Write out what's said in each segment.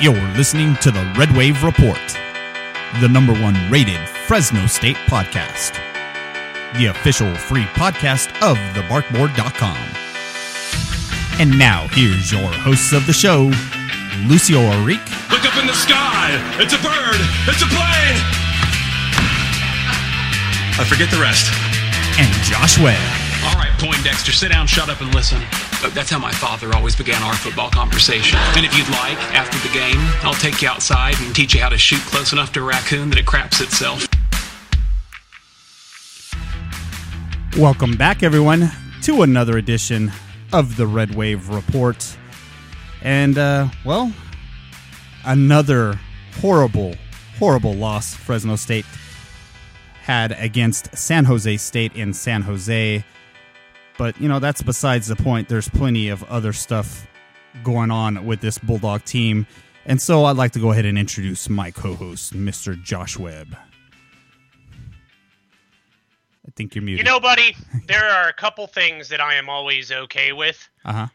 You're listening to the Red Wave Report, the number one rated Fresno State podcast, the official free podcast of thebarkboard.com. And now, here's your hosts of the show, Lucio Arique Look up in the sky. It's a bird. It's a plane. I forget the rest. and Josh Webb. All right, Poindexter, sit down, shut up, and listen. That's how my father always began our football conversation. And if you'd like, after the game, I'll take you outside and teach you how to shoot close enough to a raccoon that it craps itself. Welcome back, everyone, to another edition of the Red Wave Report. And, uh, well, another horrible, horrible loss Fresno State had against San Jose State in San Jose. But, you know, that's besides the point. There's plenty of other stuff going on with this Bulldog team. And so I'd like to go ahead and introduce my co host, Mr. Josh Webb. I think you're muted. You know, buddy, there are a couple things that I am always okay with. uh huh.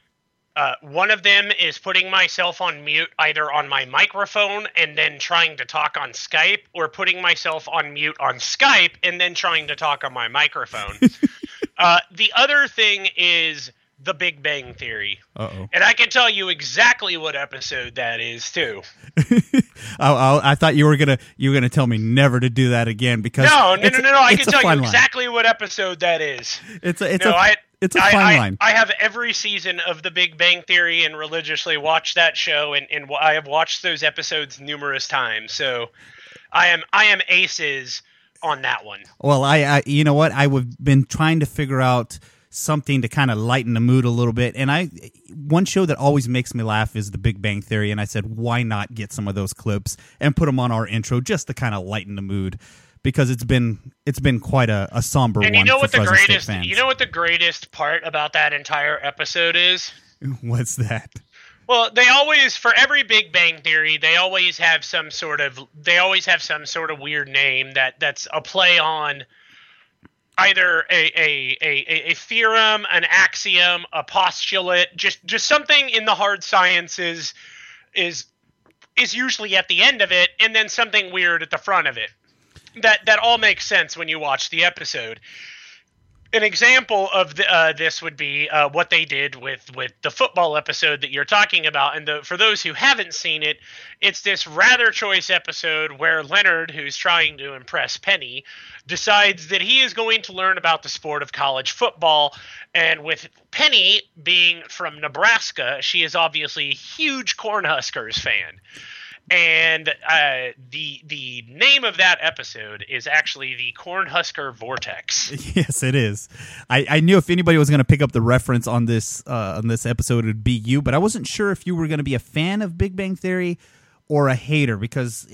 Uh, one of them is putting myself on mute either on my microphone and then trying to talk on Skype, or putting myself on mute on Skype and then trying to talk on my microphone. uh, the other thing is the Big Bang Theory. Uh oh. And I can tell you exactly what episode that is, too. I, I, I thought you were gonna you were gonna tell me never to do that again because No, no, no, no, no. I can tell you line. exactly what episode that is. It's a it's no, a I, it's a fine I, line. I have every season of The Big Bang Theory and religiously watched that show, and, and I have watched those episodes numerous times. So I am I am aces on that one. well, I, I you know what I've been trying to figure out something to kind of lighten the mood a little bit, and I one show that always makes me laugh is The Big Bang Theory, and I said why not get some of those clips and put them on our intro just to kind of lighten the mood because it's been it's been quite a, a somber one. And one you know what the Fresno greatest you know what the greatest part about that entire episode is? What's that? Well, they always for every Big Bang Theory, they always have some sort of they always have some sort of weird name that that's a play on either a a, a, a theorem, an axiom, a postulate, just just something in the hard sciences is is usually at the end of it, and then something weird at the front of it. That that all makes sense when you watch the episode an example of the, uh, this would be uh, what they did with with the football episode that you're talking about. And the, for those who haven't seen it, it's this rather choice episode where Leonard, who's trying to impress Penny, decides that he is going to learn about the sport of college football. And with Penny being from Nebraska, she is obviously a huge Cornhuskers fan and uh, the the name of that episode is actually the Cornhusker Vortex. Yes, it is. I, I knew if anybody was going to pick up the reference on this uh, on this episode, it would be you. But I wasn't sure if you were going to be a fan of Big Bang Theory or a hater because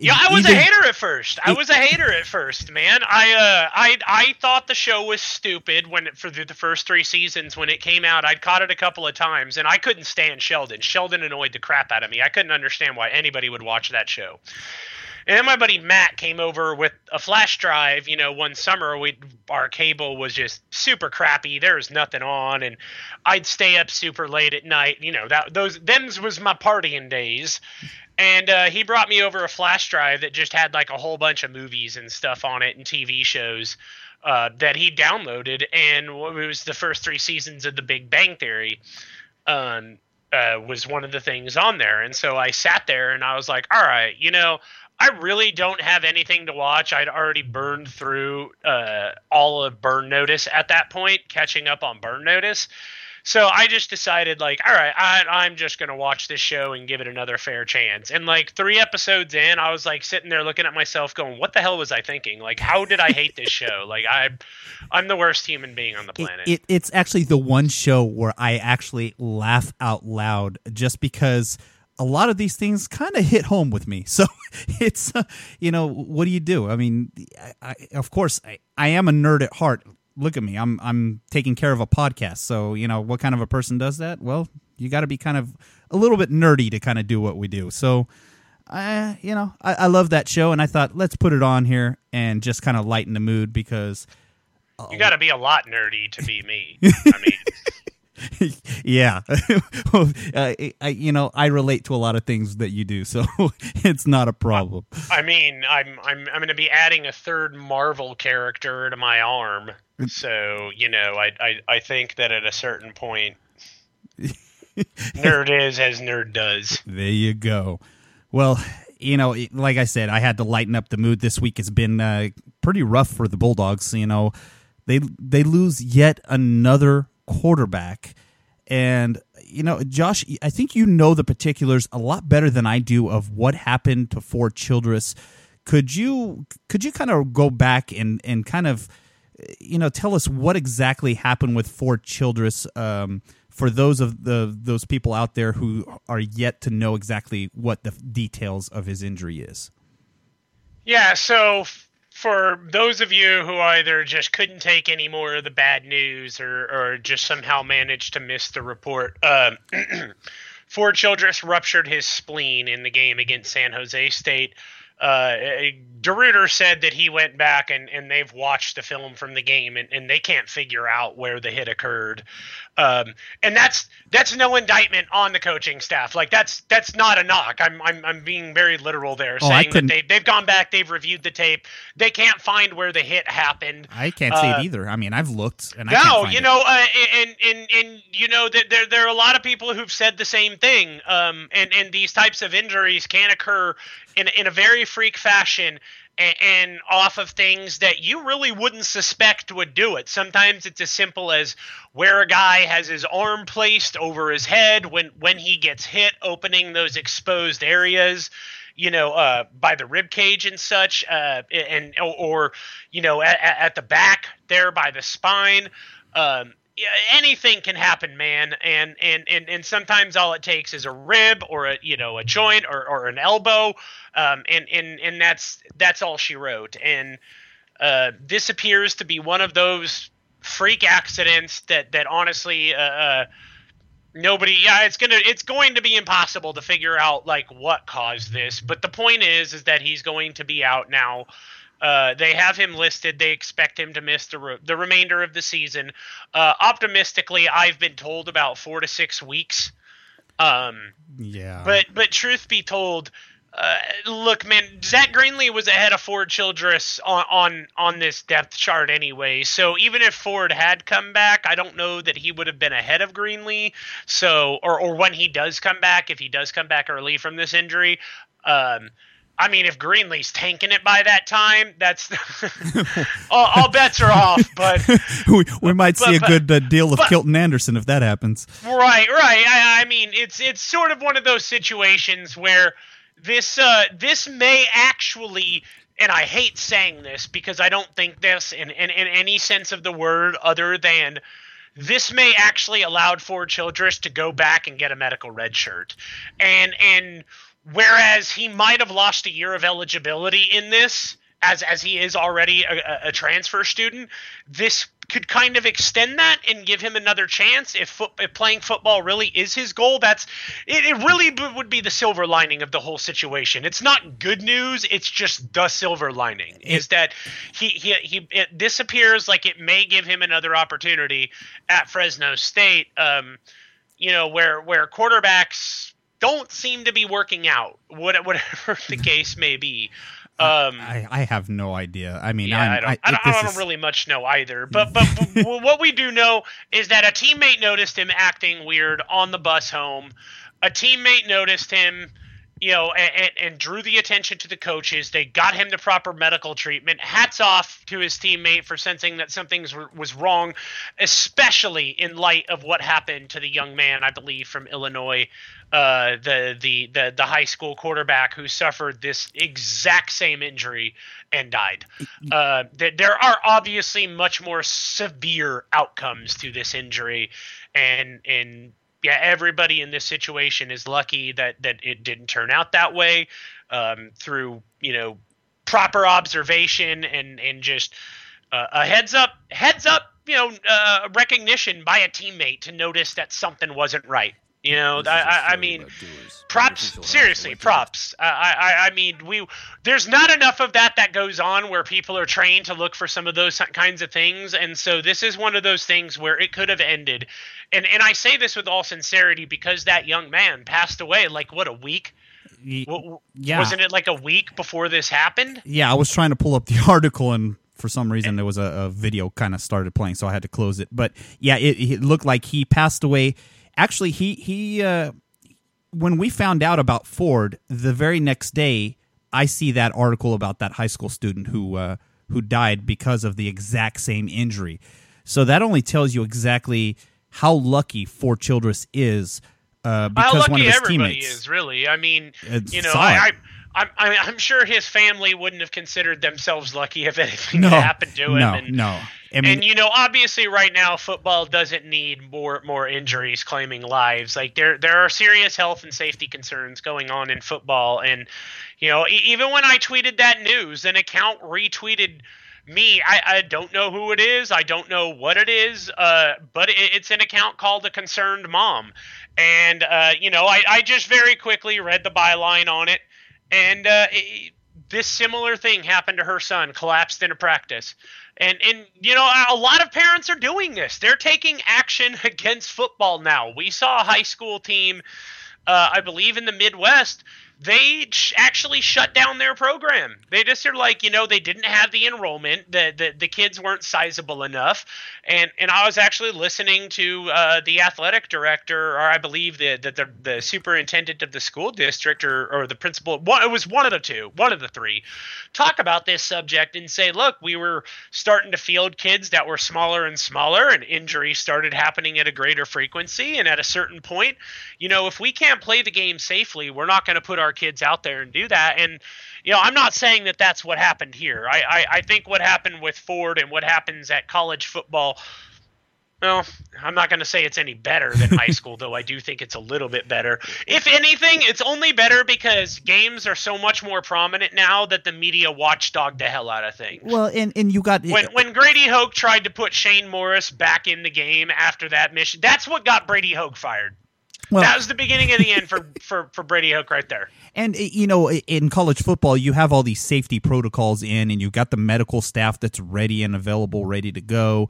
Yeah, I was either- a hater at first. I was a hater at first, man. I uh, I I thought the show was stupid when it, for the, the first three seasons when it came out. I'd caught it a couple of times, and I couldn't stand Sheldon. Sheldon annoyed the crap out of me. I couldn't understand why anybody would watch that show. And then my buddy Matt came over with a flash drive. You know, one summer we our cable was just super crappy. There was nothing on, and I'd stay up super late at night. You know, that those them's was my partying days. And uh, he brought me over a flash drive that just had like a whole bunch of movies and stuff on it and TV shows uh, that he downloaded. And it was the first three seasons of The Big Bang Theory. Um, uh, was one of the things on there. And so I sat there and I was like, all right, you know, I really don't have anything to watch. I'd already burned through uh, all of Burn Notice at that point, catching up on Burn Notice. So I just decided, like, all right, I, I'm just gonna watch this show and give it another fair chance. And like three episodes in, I was like sitting there looking at myself, going, "What the hell was I thinking? Like, how did I hate this show? Like, I, I'm the worst human being on the It, planet." it, it's actually the one show where I actually laugh out loud just because a lot of these things kind of hit home with me. So it's, uh, you know, what do you do? I mean, I, I, of course, I, I am a nerd at heart. Look at me. I'm I'm taking care of a podcast. So, you know, what kind of a person does that? Well, you got to be kind of a little bit nerdy to kind of do what we do. So, I, you know, I, I love that show, and I thought let's put it on here and just kind of lighten the mood because you got to be a lot nerdy to be me. I mean, yeah, uh, I, you know, I relate to a lot of things that you do, so it's not a problem. I mean, I'm I'm I'm going to be adding a third Marvel character to my arm, so you know, I I, I think that at a certain point, nerd is as nerd does. There you go. Well, you know, like I said, I had to lighten up the mood this week. It's been uh, pretty rough for the Bulldogs. You know, they they lose yet another quarterback. And you know, Josh, I think you know the particulars a lot better than I do of what happened to Ford Childress. Could you could you kind of go back and and kind of you know tell us what exactly happened with Ford Childress um, for those of the those people out there who are yet to know exactly what the details of his injury is? Yeah, so for those of you who either just couldn't take any more of the bad news or, or just somehow managed to miss the report, um, Ford Childress ruptured his spleen in the game against San Jose State. Uh, DeRuyter said that he went back and, and they've watched the film from the game and, and they can't figure out where the hit occurred. Um, and that's that's no indictment on the coaching staff. Like that's that's not a knock. I'm I'm, I'm being very literal there, oh, saying that they they've gone back, they've reviewed the tape, they can't find where the hit happened. I can't uh, say it either. I mean, I've looked and no, you know, uh, and and and you know that there there are a lot of people who've said the same thing. Um, and and these types of injuries can occur in in a very freak fashion and, off of things that you really wouldn't suspect would do it. Sometimes it's as simple as where a guy has his arm placed over his head when when he gets hit, opening those exposed areas. You know, uh, by the rib cage and such, uh, and or you know, at, at, the back there by the spine. Um, anything can happen, man. And, and and and sometimes all it takes is a rib or a you know a joint or, or an elbow, um, and and and that's that's all she wrote. And uh, this appears to be one of those freak accidents that that honestly. Uh, uh, nobody yeah it's gonna it's going to be impossible to figure out like what caused this but the point is is that he's going to be out now uh, they have him listed. They expect him to miss the re- the remainder of the season. Uh, optimistically, I've been told about four to six weeks. Um, yeah. But but truth be told, uh, look, man, Zach Greenlee was ahead of Ford Childress on, on on this depth chart anyway. So even if Ford had come back, I don't know that he would have been ahead of Greenlee. So or or when he does come back, if he does come back early from this injury, um, I mean, if Greenlee's tanking it by that time, that's all, all, bets are off. But we, we might but, see a good uh, deal of but, Kilton Anderson if that happens. Right, right. I, I, mean, it's it's sort of one of those situations where this uh, this may actually, and I hate saying this because I don't think this in, in, in any sense of the word other than this may actually allow for Childress to go back and get a medical red shirt, and and Whereas he might have lost a year of eligibility in this, as as he is already a, a transfer student. This could kind of extend that and give him another chance if, foot, if playing football really is his goal. That's it, it really b- would be the silver lining of the whole situation. It's not good news. It's just the silver lining is that he he he it disappears like it may give him another opportunity at Fresno State. Um, you know where where quarterbacks don't seem to be working out, whatever the case may be. Um, I, I have no idea. I mean, yeah, I'm, I don't, I, I don't, I don't is... really much know either. But but, but what we do know is that a teammate noticed him acting weird on the bus home. A teammate noticed him you know, and, and, drew the attention to the coaches. They got him the proper medical treatment. Hats off to his teammate for sensing that something was wrong, especially in light of what happened to the young man, I believe, from Illinois, uh, the, the the the high school quarterback who suffered this exact same injury and died. Uh, there are obviously much more severe outcomes to this injury, and and yeah, everybody in this situation is lucky that that it didn't turn out that way um, through you know proper observation and and just uh, a heads up heads up you know uh, recognition by a teammate to notice that something wasn't right. You know, I, I, I mean, props. Seriously, props. I, I, I mean, we there's not enough of that that goes on where people are trained to look for some of those kinds of things, and so this is one of those things where it could have ended. And and I say this with all sincerity because that young man passed away like what a week. Yeah. Wasn't it like a week before this happened? Yeah, I was trying to pull up the article and for some reason there was a, a video kind of started playing, so I had to close it. But yeah, it, it looked like he passed away. Actually, he he uh, when we found out about Ford, the very next day, I see that article about that high school student who uh, who died because of the exact same injury. So that only tells you exactly how lucky Ford Childress is uh, because how lucky one of his everybody teammates. is, really. I mean, It's you know, solid. I, I I'm, I'm I'm sure his family wouldn't have considered themselves lucky if anything No, had happened to him. no, and, no. I mean, and you know, obviously, right now, football doesn't need more more injuries claiming lives. Like there there are serious health and safety concerns going on in football, and you know, even when I tweeted that news, an account retweeted me. I, I don't know who it is. I don't know what it is. Uh, but it, it's an account called the Concerned Mom, and uh, you know, I, I just very quickly read the byline on it, and uh, it, this similar thing happened to her son, collapsed in a practice. And and you know a lot of parents are doing this. They're taking action against football now. We saw a high school team, uh, I believe in the Midwest. They sh- actually shut down their program. They just are like, you know, they didn't have the enrollment. The the, the kids weren't sizable enough. And and I was actually listening to uh, the athletic director, or I believe the the, the the superintendent of the school district, or or the principal. One, it was one of the two, one of the three, talk about this subject and say, look, we were starting to field kids that were smaller and smaller, and injuries started happening at a greater frequency. And at a certain point, you know, if we can't play the game safely, we're not going to put our kids out there and do that. And you know, I'm not saying that that's what happened here. I, I, I think what happened with Ford and what happens at college football. Well, I'm not going to say it's any better than high school, though I do think it's a little bit better. If anything, it's only better because games are so much more prominent now that the media watchdog the hell out of things. well, and and you got When when Brady Hoke tried to put Shane Morris back in the game after that mission, that's what got Brady Hoke fired. Well, that was the beginning of the end for, for, for Brady Hoke right there. And uh, you know, in college football, you have all these safety protocols in, and you've got the medical staff that's ready and available, ready to go.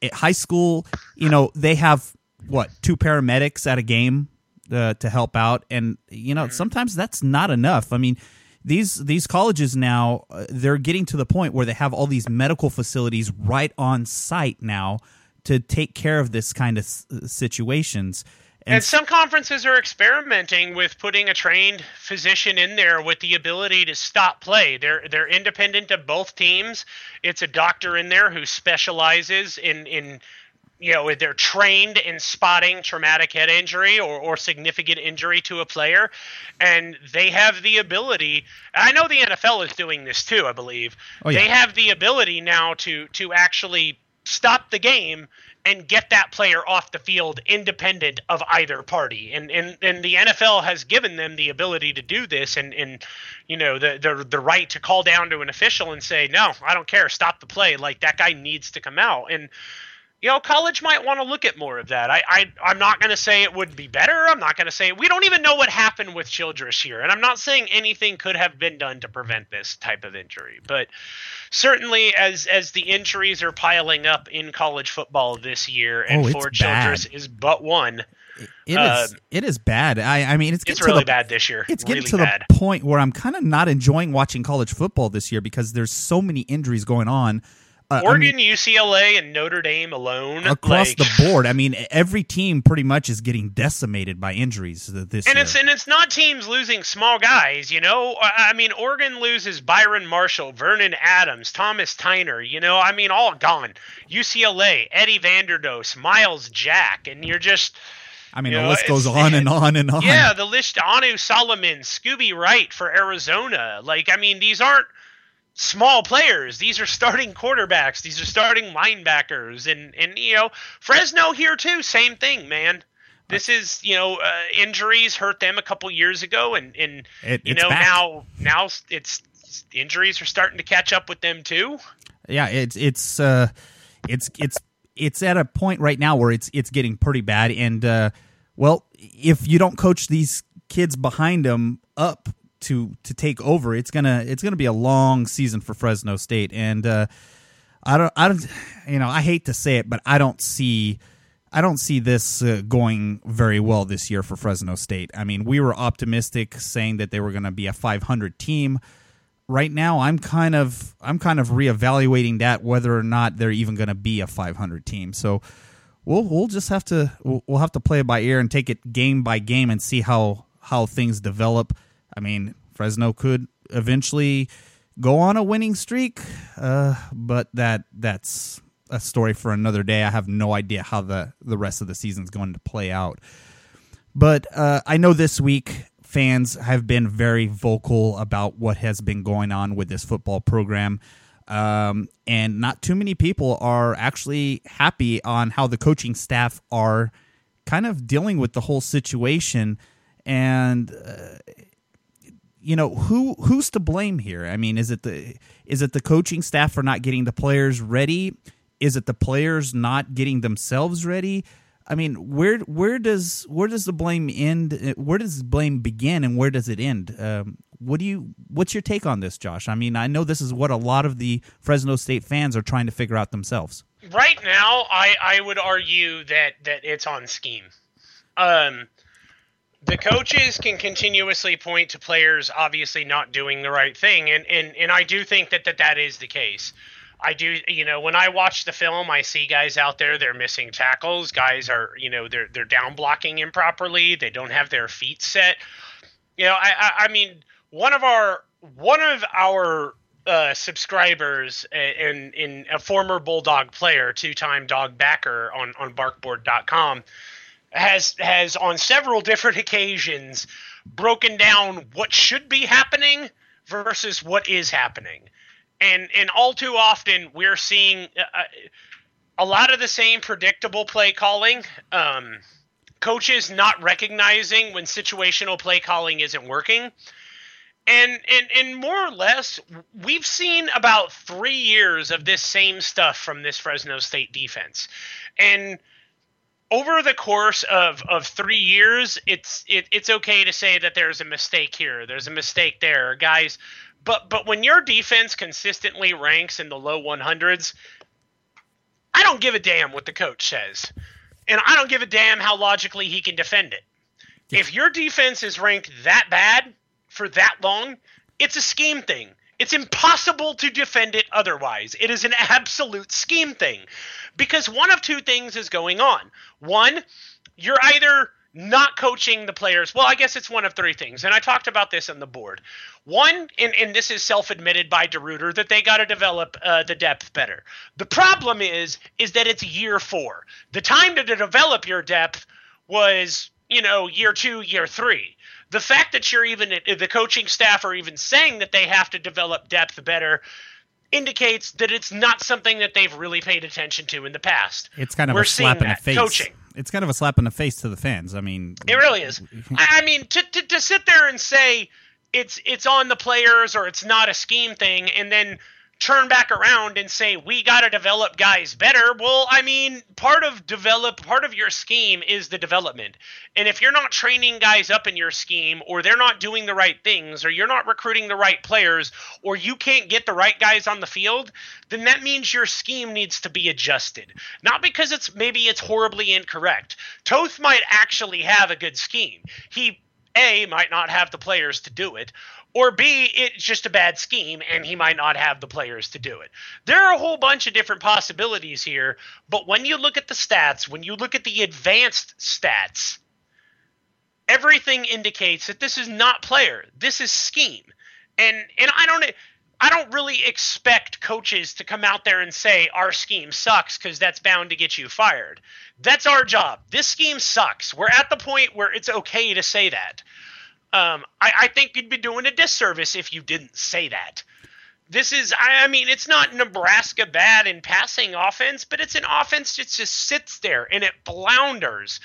At high school, you know, they have what two paramedics at a game uh, to help out, and you know, sometimes that's not enough. I mean, these these colleges now uh, they're getting to the point where they have all these medical facilities right on site now to take care of this kind of s- situations. And some conferences are experimenting with putting a trained physician in there with the ability to stop play. They're they're independent of both teams. It's a doctor in there who specializes in in you know they're trained in spotting traumatic head injury or, or significant injury to a player and they have the ability i know the nfl is doing this too i believe Oh, yeah. they have the ability now to to actually stop the game and get that player off the field independent of either party. And and, and the NFL has given them the ability to do this and, and you know the, the the right to call down to an official and say, No, I don't care, stop the play. Like that guy needs to come out. And you know, college might want to look at more of that. I, I I'm not going to say it would be better. I'm not going to say we don't even know what happened with Childress here, and I'm not saying anything could have been done to prevent this type of injury. But certainly, as as the injuries are piling up in college football this year, and Oh, Ford. Childress is but one, It is. Uh, it is bad. I. I mean, it's it's really the, bad this year. It's getting really to bad. the point where I'm kind of not enjoying watching college football this year because there's so many injuries going on. Uh, I Oregon, mean, UCLA, and Notre Dame alone across like, the board. I mean, every team pretty much is getting decimated by injuries th- this And year. it's and it's not teams losing small guys, you know. I I mean, Oregon loses Byron Marshall, Vernon Adams, Thomas Tyner, you know. I mean, all gone. UCLA, Eddie Vanderdoes, Myles Jack, and you're just I mean, you the know, list goes on and on and on. yeah, the list Anu Solomon, Scooby Wright for Arizona. Like, I mean, these aren't small players. These are starting quarterbacks. These are starting linebackers, and and you know, Fresno here too. Same thing, man. This is you know uh, injuries hurt them a couple years ago, and and It- you know back. now now it's injuries are starting to catch up with them too. yeah, it's it's uh, it's it's it's at a point right now where it's it's getting pretty bad, and uh, well, if you don't coach these kids behind them up to to take over, it's gonna it's gonna be a long season for Fresno State. And uh, I don't I don't you know I hate to say it, but I don't see. I don't see this uh, going very well this year for Fresno State. I mean, we were optimistic saying that they were going to be a 500 team. Right now, I'm kind of I'm kind of reevaluating that whether or not they're even going to be a 500 team. So we'll we'll just have to we'll have to play it by ear and take it game by game and see how how things develop. I mean, Fresno could eventually go on a winning streak, uh, but that that's a story for another day. I have no idea how the the rest of the season is going to play out. But uh, I know this week fans have been very vocal about what has been going on with this football program. Um, and not too many people are actually happy on how the coaching staff are kind of dealing with the whole situation. And uh, you know who who's to blame here? I mean, is it the is it the coaching staff for not getting the players ready? Is it the players not getting themselves ready? I mean, where where does where does the blame end? Where does blame begin, and where does it end? Um, what do you what's your take on this, Josh? I mean, I know this is what a lot of the Fresno State fans are trying to figure out themselves. Right now, I I would argue that that it's on scheme. Um, the coaches can continuously point to players obviously not doing the right thing, and and and I do think that that that is the case. I do, you know, when I watch the film, I see guys out there they're missing tackles. Guys are, you know, they're they're down blocking improperly. They don't have their feet set. You know, I I, I mean one of our one of our uh, subscribers and in, in a former bulldog player, two-time dog backer on on barkboard.com has has on several different occasions broken down what should be happening versus what is happening. And and all too often we're seeing uh, a lot of the same predictable play calling. Um, coaches not recognizing when situational play calling isn't working and and and more or less we've seen about three years of this same stuff from this Fresno State defense, and over the course of, of three years, it's it, it's okay to say that there's a mistake here, there's a mistake there, guys. But but when your defense consistently ranks in the low 100s, I don't give a damn what the coach says, and I don't give a damn how logically he can defend it. Yeah. If your defense is ranked that bad, for that long, it's a scheme thing. It's impossible to defend it otherwise. It is an absolute scheme thing. Because one of two things is going on. One, you're either not coaching the players. Well, I guess it's one of three things. And I talked about this on the board. One, and, and this is self-admitted by DeRuyter, that they got to develop uh, the depth better. The problem is, is that it's year four. The time to develop your depth was, you know, year two, year three the fact that you're even the coaching staff are even saying that they have to develop depth better indicates that it's not something that they've really paid attention to in the past. It's kind of We're a slap in the face. Coaching. It's kind of a slap in the face to the fans. I mean, it really is. I mean, to, to, to sit there and say it's it's on the players or it's not a scheme thing, and then turn back around and say we got to develop guys better well i mean part of develop part of your scheme is the development. And if you're not training guys up in your scheme or they're not doing the right things or you're not recruiting the right players or you can't get the right guys on the field then that means your scheme needs to be adjusted. Not because it's maybe it's horribly incorrect. Toth might actually have a good scheme. He a might not have the players to do it or B, it's just a bad scheme and he might not have the players to do it. There are a whole bunch of different possibilities here, but when you look at the stats, when you look at the advanced stats, everything indicates that this is not player. This is scheme. And and I don't I don't really expect coaches to come out there and say our scheme sucks because that's bound to get you fired. That's our job. This scheme sucks. We're at the point where it's okay to say that. Um, I, I think you'd be doing a disservice if you didn't say that. This is, I, I mean, it's not Nebraska bad in passing offense, but it's an offense that just sits there and it flounders.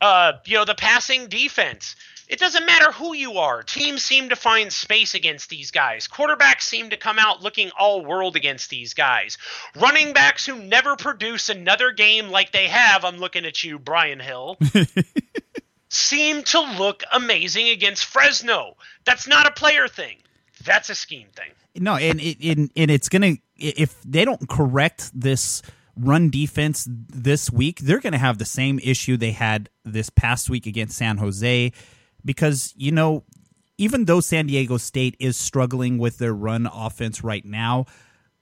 Uh, you know, the passing defense. It doesn't matter who you are. Teams seem to find space against these guys. Quarterbacks seem to come out looking all world against these guys. Running backs who never produce another game like they have. I'm looking at you, Brian Hill. seemed to look amazing against Fresno. That's not a player thing. That's a scheme thing. No, and it, and, and it's gonna if they don't correct this run defense this week, they're gonna have the same issue they had this past week against San Jose, because you know even though San Diego State is struggling with their run offense right now,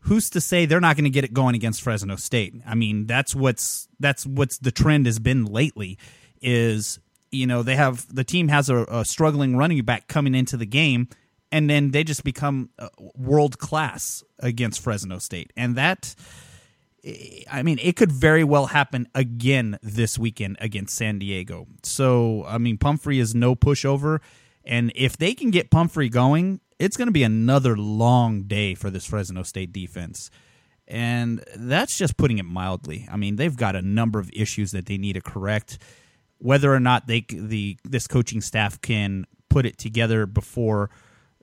who's to say they're not going to get it going against Fresno State? I mean, that's what's that's what's the trend has been lately. Is you know they have the team has a, a struggling running back coming into the game, and then they just become uh, world class against Fresno State, and that. I mean, it could very well happen again this weekend against San Diego. So, I mean, Pumphrey is no pushover. And if they can get Pumphrey going, it's going to be another long day for this Fresno State defense. And that's just putting it mildly. I mean, they've got a number of issues that they need to correct. Whether or not they the this coaching staff can put it together before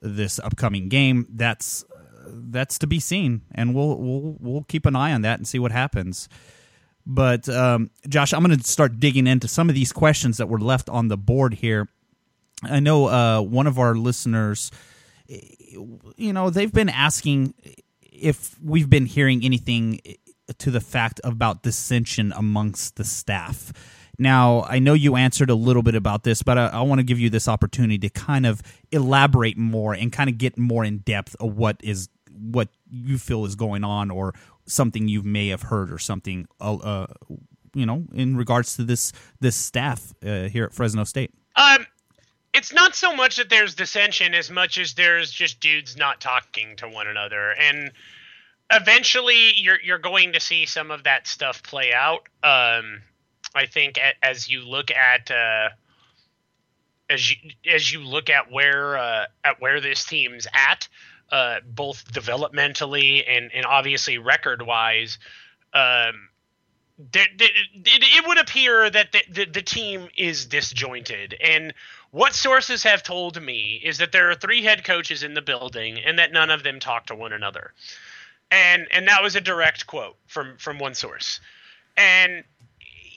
this upcoming game, that's that's to be seen, and we'll we'll we'll keep an eye on that and see what happens. But um, Josh, I'm going to start digging into some of these questions that were left on the board here. I know uh, one of our listeners you know, they've been asking if we've been hearing anything to the fact about dissension amongst the staff. Now, I know you answered a little bit about this, but I, I want to give you this opportunity to kind of elaborate more and kind of get more in depth of what is what you feel is going on, or something you may have heard, or something, uh, uh you know, in regards to this this staff uh, here at Fresno State. Um, it's not so much that there's dissension as much as there's just dudes not talking to one another and eventually you're you're going to see some of that stuff play out um, i think as you look at uh, as you as you look at where uh, at where this team's at uh, both developmentally and and obviously record wise um, it, it, would appear that the, the, the team is disjointed and what sources have told me is that there are three head coaches in the building and that none of them talk to one another. And and that was a direct quote from from one source. And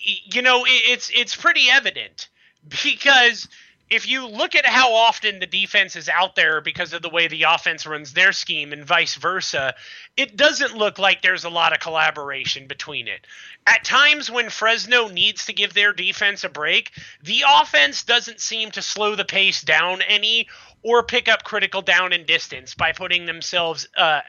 you know, it's it's pretty evident because if you look at how often the defense is out there because of the way the offense runs their scheme and vice versa, it doesn't look like there's a lot of collaboration between it. At times when Fresno needs to give their defense a break, the offense doesn't seem to slow the pace down any or pick up critical down and distance by putting themselves, uh,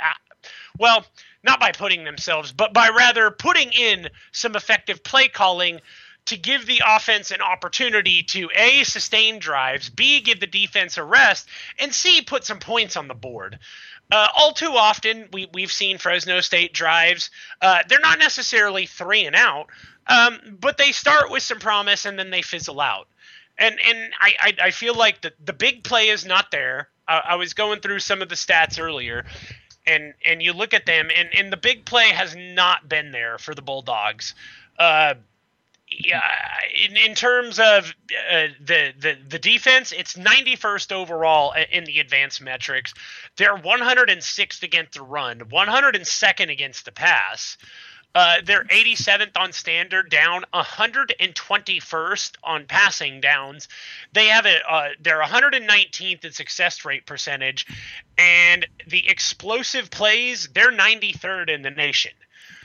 well, not by putting themselves, but by rather putting in some effective play calling to give the offense an opportunity to A, sustain drives, B, give the defense a rest, and C, put some points on the board. Uh, all too often, we, we've seen Fresno State drives. Uh, they're not necessarily three and out, um, but they start with some promise and then they fizzle out. And and I, I, I feel like the, the big play is not there. I, I was going through some of the stats earlier, and and you look at them, and, and the big play has not been there for the Bulldogs. Uh, yeah, in, in terms of uh, the, the the defense, it's 91st overall in the advanced metrics. They're 106th against the run, 102nd against the pass. Uh, they're 87th on standard down, 121st on passing downs. They have a uh, they're 119th in success rate percentage, and the explosive plays they're 93rd in the nation.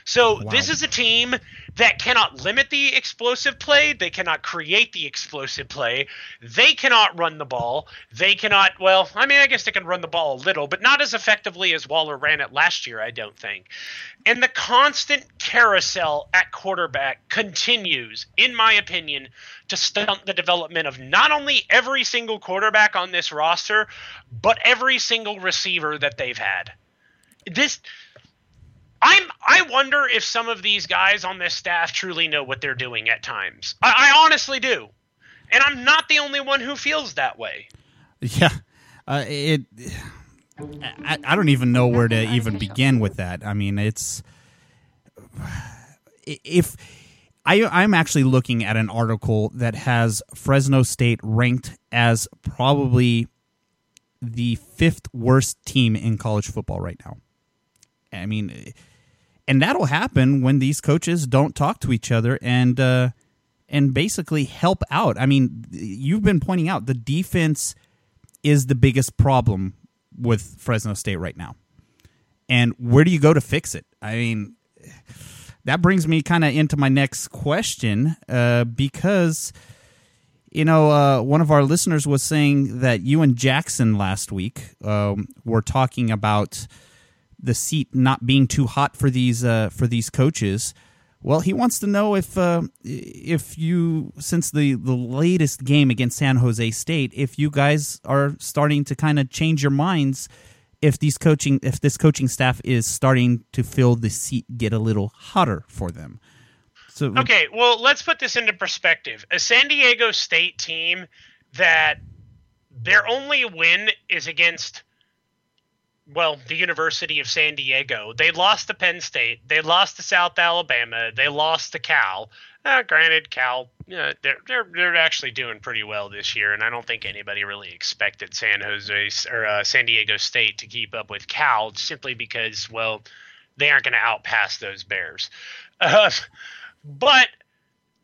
So wow. this is a team that cannot limit the explosive play. They cannot create the explosive play. They cannot run the ball. They cannot, well, I mean, I guess they can run the ball a little, but not as effectively as Waller ran it last year, I don't think. And the constant carousel at quarterback continues, in my opinion, to stunt the development of not only every single quarterback on this roster, but every single receiver that they've had. This I'm I wonder if some of these guys on this staff truly know what they're doing at times. I, I honestly do, and I'm not the only one who feels that way. Yeah, uh, it. I, I don't even know where to even begin with that. I mean, it's if I I'm actually looking at an article that has Fresno State ranked as probably the fifth worst team in college football right now. I mean and that'll happen when these coaches don't talk to each other and uh, and basically help out. I mean, you've been pointing out the defense is the biggest problem with Fresno State right now. And where do you go to fix it? I mean, that brings me kind of into my next question uh, because you know uh, one of our listeners was saying that you and Jackson last week um, were talking about the seat not being too hot for these uh, for these coaches. Well, he wants to know if uh, if you since the the latest game against San Jose State, if you guys are starting to kind of change your minds if these coaching if this coaching staff is starting to feel the seat get a little hotter for them. So Okay, well, let's put this into perspective. A San Diego State team that their only win is against well, the University of San Diego. They lost to Penn State. They lost to South Alabama. They lost to Cal. Uh, granted, Cal, know, they're they're they're actually doing pretty well this year, and I don't think anybody really expected San Jose or uh, San Diego State to keep up with Cal simply because, well, they aren't going to outpass those Bears. Uh, but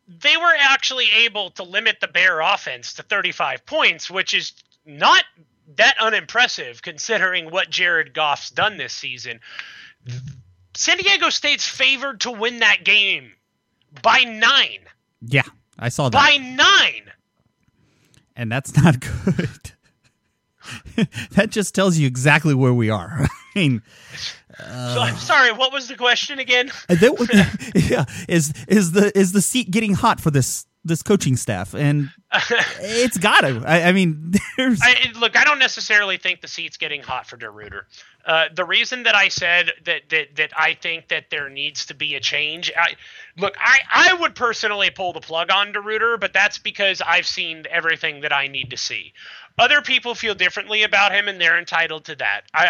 they were actually able to limit the Bear offense to 35 points, which is not that unimpressive considering what Jared Goff's done this season. San Diego State's favored to win that game by nine. Yeah, I saw that. By nine. And that's not good. that just tells you exactly where we are. I mean, uh, so I'm sorry. What was the question again? that, yeah, is is the is the seat getting hot for this this coaching staff, and it's got to. I, I, mean, there's. I, look, I don't necessarily think the seat's getting hot for DeRuyter. Uh, the reason that I said that, that that I think that there needs to be a change, I, look, I, I would personally pull the plug on DeRuyter, but that's because I've seen everything that I need to see. Other people feel differently about him, and they're entitled to that. I,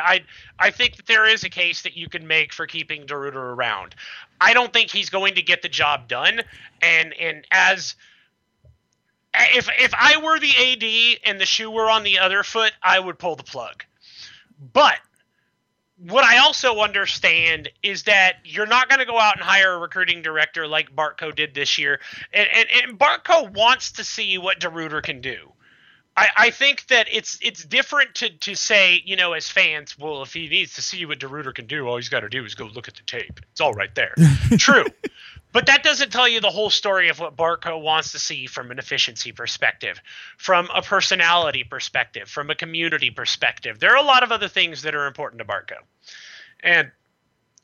I, I think that there is a case that you can make for keeping DeRuyter around. I don't think he's going to get the job done, and and as if if I were the AD and the shoe were on the other foot, I would pull the plug. But what I also understand is that you're not going to go out and hire a recruiting director like Bartko did this year, and and, and Bartko wants to see what DeRuyter can do. I, I think that it's it's different to, to say, you know, as fans, well, if he needs to see what DeRuyter can do, all he's got to do is go look at the tape. It's all right there. True. But that doesn't tell you the whole story of what Bartko wants to see from an efficiency perspective, from a personality perspective, from a community perspective. There are a lot of other things that are important to Bartko. And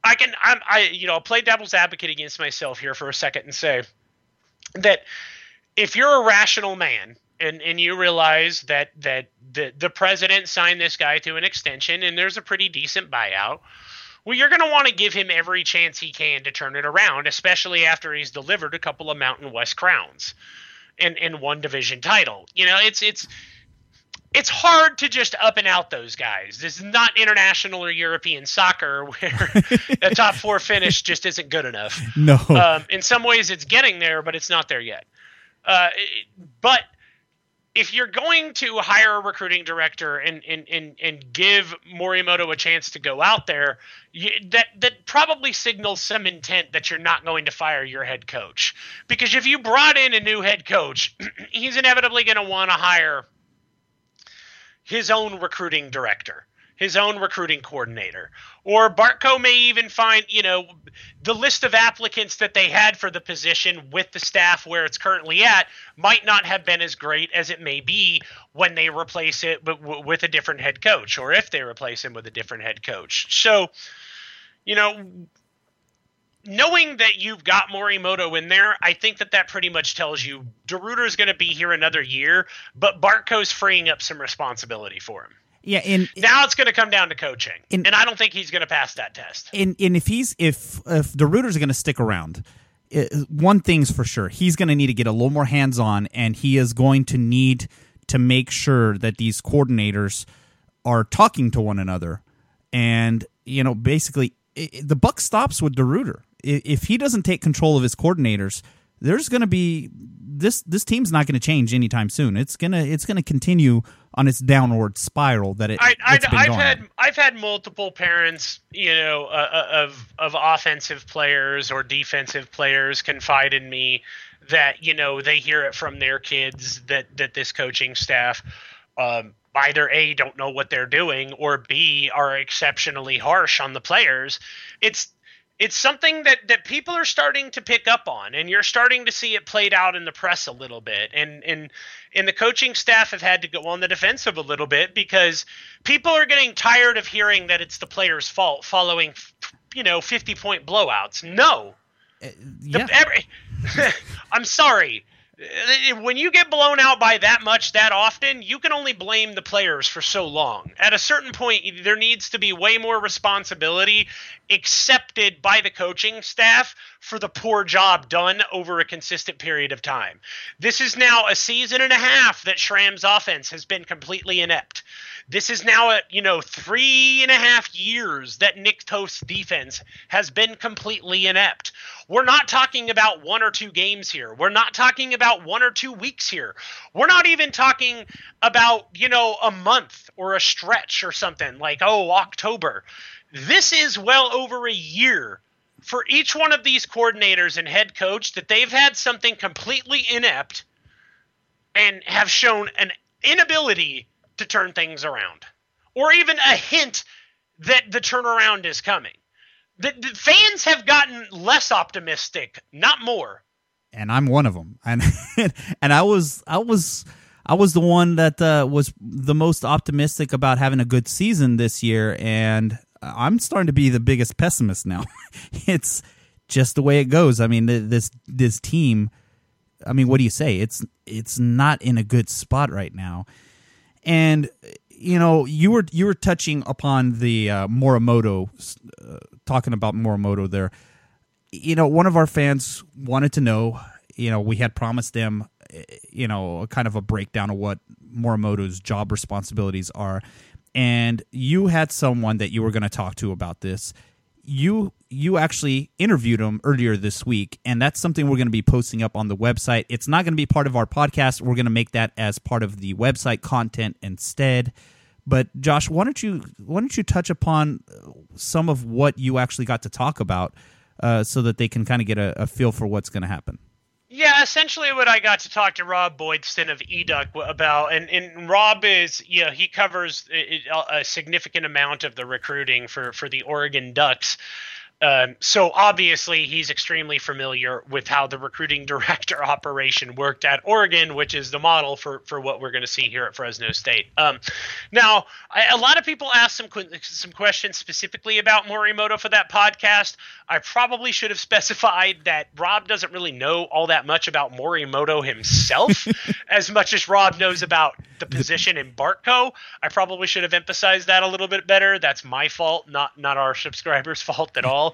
I can I'm, I you know, play devil's advocate against myself here for a second and say that if you're a rational man and and you realize that that the the president signed this guy to an extension and there's a pretty decent buyout well you're going to want to give him every chance he can to turn it around especially after he's delivered a couple of mountain west crowns and and one division title you know it's it's it's hard to just up and out those guys. This is not international or European soccer where a top four finish just isn't good enough. No. Um, in some ways, it's getting there, but it's not there yet. Uh, but if you're going to hire a recruiting director and and and, and give Morimoto a chance to go out there, you, that that probably signals some intent that you're not going to fire your head coach. Because if you brought in a new head coach, he's inevitably going to want to hire his own recruiting director his own recruiting coordinator. Or Bartko may even find, you know, the list of applicants that they had for the position with the staff where it's currently at might not have been as great as it may be when they replace it with a different head coach or if they replace him with a different head coach. So, you know, knowing that you've got Morimoto in there, I think that that pretty much tells you DeRuyter is going to be here another year, but Bartko's freeing up some responsibility for him. Yeah, and now it's going to come down to coaching, and, and I don't think he's going to pass that test. And and if he's if if DeRuyter's going to stick around, one thing's for sure, he's going to need to get a little more hands on, and he is going to need to make sure that these coordinators are talking to one another, and you know, basically, it, the buck stops with DeRuyter. If he doesn't take control of his coordinators, there's going to be this this team's not going to change anytime soon. It's gonna it's gonna continue on its downward spiral that it. I, have had I've had multiple parents, you know, uh, uh, of of offensive players or defensive players confide in me that you know they hear it from their kids that that this coaching staff um, either a don't know what they're doing or b are exceptionally harsh on the players it's it's something that that people are starting to pick up on and you're starting to see it played out in the press a little bit. And and and the coaching staff have had to go on the defensive a little bit because people are getting tired of hearing that it's the players fault following you know 50 point blowouts. No. Uh, yeah. the, every, i'm sorry Uh, when you get blown out by that much that often, you can only blame the players for so long. At a certain point, there needs to be way more responsibility accepted by the coaching staff for the poor job done over a consistent period of time. This is now a season and a half that Schramm's offense has been completely inept. This is now a you know three and a half years that Nick Toth's defense has been completely inept. We're not talking about one or two games here. We're not talking about one or two weeks here. We're not even talking about you know a month or a stretch or something like oh October. This is well over a year for each one of these coordinators and head coach that they've had something completely inept and have shown an inability to turn things around, or even a hint that the turnaround is coming. The, the fans have gotten less optimistic, not more. And I'm one of them. And and I was I was I was the one that uh, was the most optimistic about having a good season this year, and I'm starting to be the biggest pessimist now. it's just the way it goes. I mean, this this team. I mean, what do you say? It's it's not in a good spot right now. And you know, you were you were touching upon the uh, Morimoto, uh, talking about Morimoto there. You know, one of our fans wanted to know. You know, we had promised them, eh, you know, kind of a breakdown of what Morimoto's job responsibilities are, and you had someone that you were going to talk to about this. You you actually interviewed him earlier this week and that's something we're going to be posting up on the website. It's not going to be part of our podcast. We're going to make that as part of the website content instead. But josh why don't you why don't you touch upon some of what you actually got to talk about uh, so that they can kind of get a, a feel for what's going to happen yeah, essentially what I got to talk to Rob Boydston of Educ about, and, and Rob is, you know, he covers a, a significant amount of the recruiting for, for the Oregon Ducks. Um, so obviously, he's extremely familiar with how the recruiting director operation worked at Oregon, which is the model for, for what we're going to see here at Fresno State. Um, now, I, a lot of people asked some some questions specifically about Morimoto for that podcast. I probably should have specified that Rob doesn't really know all that much about Morimoto himself, as much as Rob knows about the position in Bartko. I probably should have emphasized that a little bit better. That's my fault, not not our subscribers' fault at all.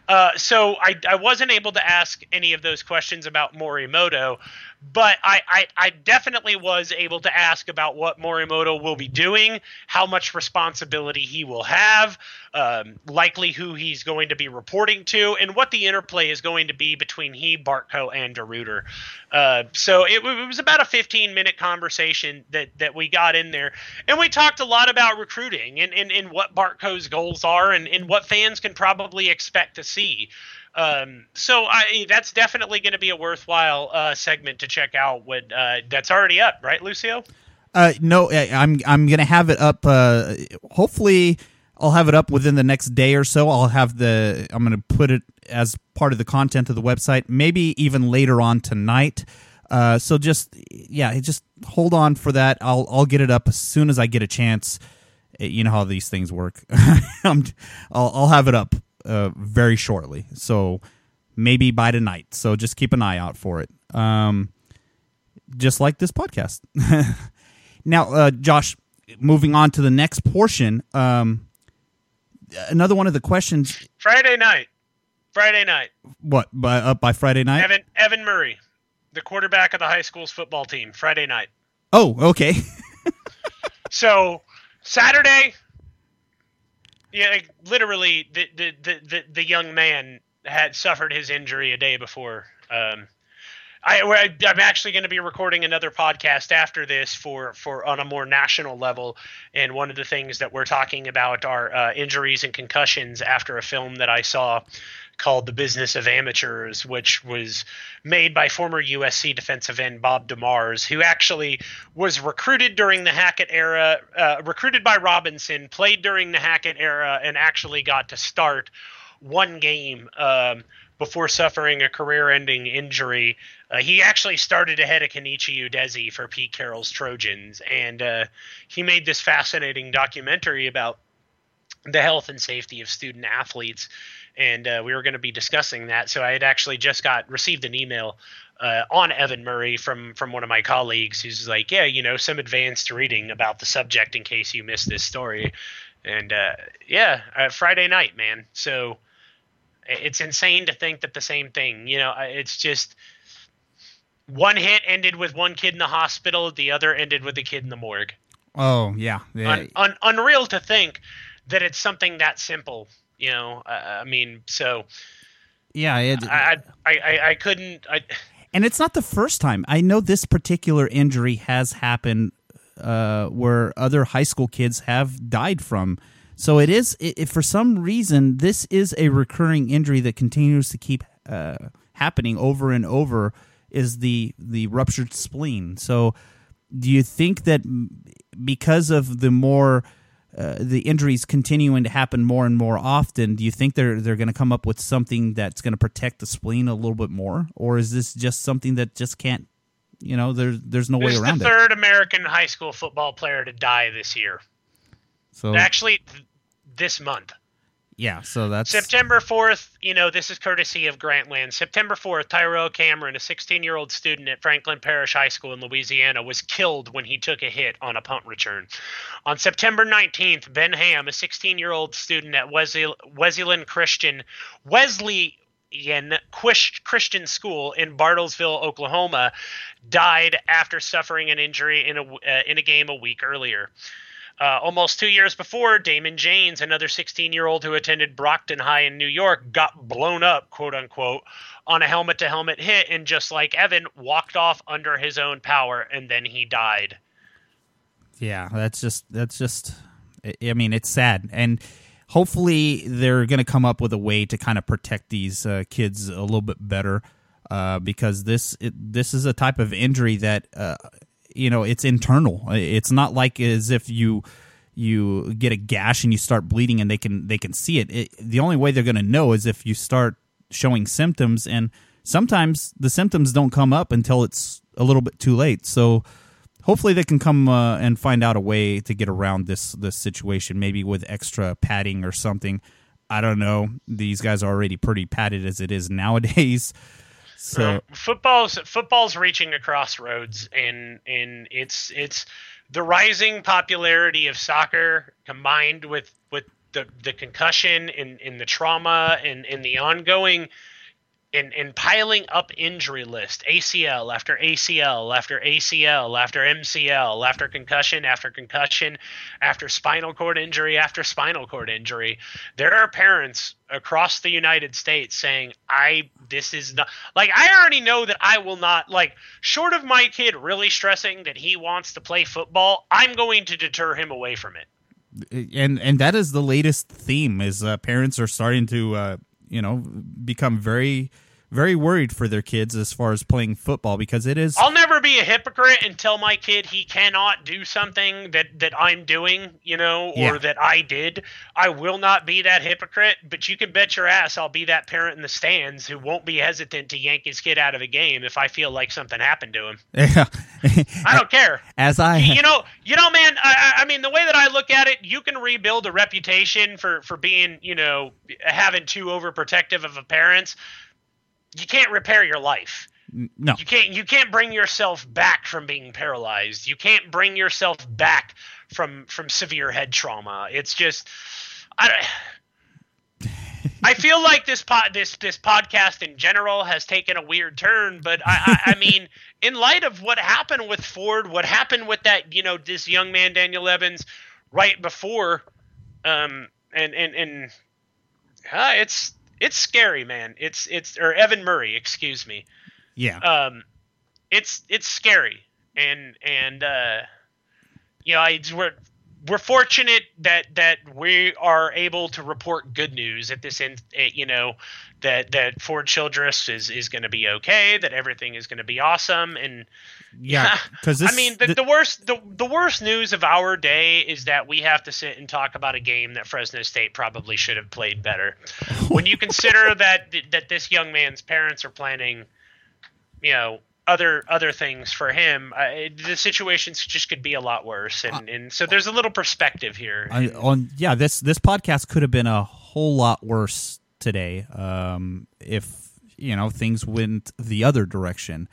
Uh, so I, I wasn't able to ask any of those questions about Morimoto, but I, I, I, definitely was able to ask about what Morimoto will be doing, how much responsibility he will have, um, likely who he's going to be reporting to, and what the interplay is going to be between he, Bartko, and DeRuyter. Uh, so it, it, was about a 15 minute conversation that, that we got in there, and we talked a lot about recruiting and, and, and what Bartko's goals are and, and what fans can probably expect to see. Um, so I, that's definitely going to be a worthwhile uh, segment to check out. When uh, that's already up, right, Lucio? Uh, no, I'm I'm going to have it up. Uh, hopefully, I'll have it up within the next day or so. I'll have the I'm going to put it as part of the content of the website. Maybe even later on tonight. Uh, so just yeah, just hold on for that. I'll I'll get it up as soon as I get a chance. You know how these things work. I'm, I'll I'll have it up uh, very shortly. So maybe by tonight. So just keep an eye out for it. Um, just like this podcast. now, uh, Josh, moving on to the next portion. Um, another one of the questions. Friday night. Friday night. What by up by Friday night? Evan Evan Murray, the quarterback of the high school's football team. Friday night. Oh, okay. so Saturday, yeah, like, literally, the, the, the, the, the young man had suffered his injury a day before. Um, I, I'm actually going to be recording another podcast after this for, for on a more national level, and one of the things that we're talking about are uh, injuries and concussions after a film that I saw called The Business of Amateurs, which was made by former USC defensive end Bob DeMars, who actually was recruited during the Hackett era, uh, recruited by Robinson, played during the Hackett era, and actually got to start one game um, before suffering a career-ending injury. Uh, he actually started ahead of Kenichi Udeze for Pete Carroll's Trojans, and uh, he made this fascinating documentary about the health and safety of student athletes and uh, we were going to be discussing that. So I had actually just got received an email uh, on Evan Murray from from one of my colleagues who's like, yeah, you know, some advanced reading about the subject in case you missed this story. And uh, yeah, uh, Friday night, man. So it's insane to think that the same thing. You know, it's just one hit ended with one kid in the hospital, the other ended with a kid in the morgue. Oh yeah, yeah. Un- un- unreal to think that it's something that simple you know, I mean, so yeah, it, I, I, I, I couldn't. I, and it's not the first time. I know this particular injury has happened uh, where other high school kids have died from. So it is, if for some reason, this is a recurring injury that continues to keep uh, happening over and over. Is the the ruptured spleen? So, do you think that because of the more uh, the injuries continuing to happen more and more often, do you think they're they're going to come up with something that's going to protect the spleen a little bit more, or is this just something that just can't? You know, there's there's no way around the third American high school football player to die this year. So actually, this month. Yeah, so that's September 4th. You know, this is courtesy of Grantland. September 4th, Tyrell Cameron, a 16 year old student at Franklin Parish High School in Louisiana, was killed when he took a hit on a punt return. On September 19th, Ben Hamm, a 16 year old student at Wesley, Wesleyan Christian, Wesleyan Christian School in Bartlesville, Oklahoma, died after suffering an injury in a, uh, in a game a week earlier. Uh, almost two years before, Damon Janes, another 16 year old who attended Brocton High in New York, got blown up, quote unquote, on a helmet to helmet hit, and just like Evan, walked off under his own power, and then he died. Yeah, that's just, that's just, I mean, it's sad. And hopefully they're going to come up with a way to kind of protect these uh, kids a little bit better. Uh, because this it, this is a type of injury that uh, you know it's internal. It's not like as if you you get a gash and you start bleeding and they can they can see it. it the only way they're going to know is if you start showing symptoms and sometimes the symptoms don't come up until it's a little bit too late. So hopefully they can come uh, and find out a way to get around this this situation maybe with extra padding or something. I don't know. These guys are already pretty padded as it is nowadays. So football's football's reaching a crossroads, and and it's it's the rising popularity of soccer combined with with the the concussion and, and the trauma and, and the ongoing in, in piling up injury list, ACL after ACL after ACL after MCL after concussion after concussion after spinal cord injury after spinal cord injury, there are parents across the United States saying, "I this is not like I already know that I will not like short of my kid really stressing that he wants to play football, I'm going to deter him away from it." And and that is the latest theme is uh, parents are starting to uh, you know become very very worried for their kids as far as playing football because it is I'll never be a hypocrite and tell my kid he cannot do something that that I'm doing, you know, or yeah. that I did. I will not be that hypocrite, but you can bet your ass I'll be that parent in the stands who won't be hesitant to yank his kid out of a game if I feel like something happened to him. Yeah. I don't care. As I You know, you know man, I I mean the way that I look at it, you can rebuild a reputation for for being, you know, having too overprotective of a parents you can't repair your life. No. You can't you can't bring yourself back from being paralyzed. You can't bring yourself back from from severe head trauma. It's just I I feel like this pod this this podcast in general has taken a weird turn, but I, I, I mean, in light of what happened with Ford, what happened with that, you know, this young man Daniel Evans right before, um, and and and uh, it's it's scary, man. It's it's or Evan Murray, excuse me. Yeah. Um, it's it's scary, and and uh, you know, I, we're we're fortunate that that we are able to report good news at this end. You know, that that Ford Childress is is going to be okay, that everything is going to be awesome, and Yeah, because I mean, the, the worst the, the worst news of our day is that we have to sit and talk about a game that Fresno State probably should have played better. when you consider that that this young man's parents are planning, you know, other other things for him, uh, the situations just could be a lot worse, and, and so there's a little perspective here. I, on yeah, this this podcast could have been a whole lot worse today um, if you know things went the other direction.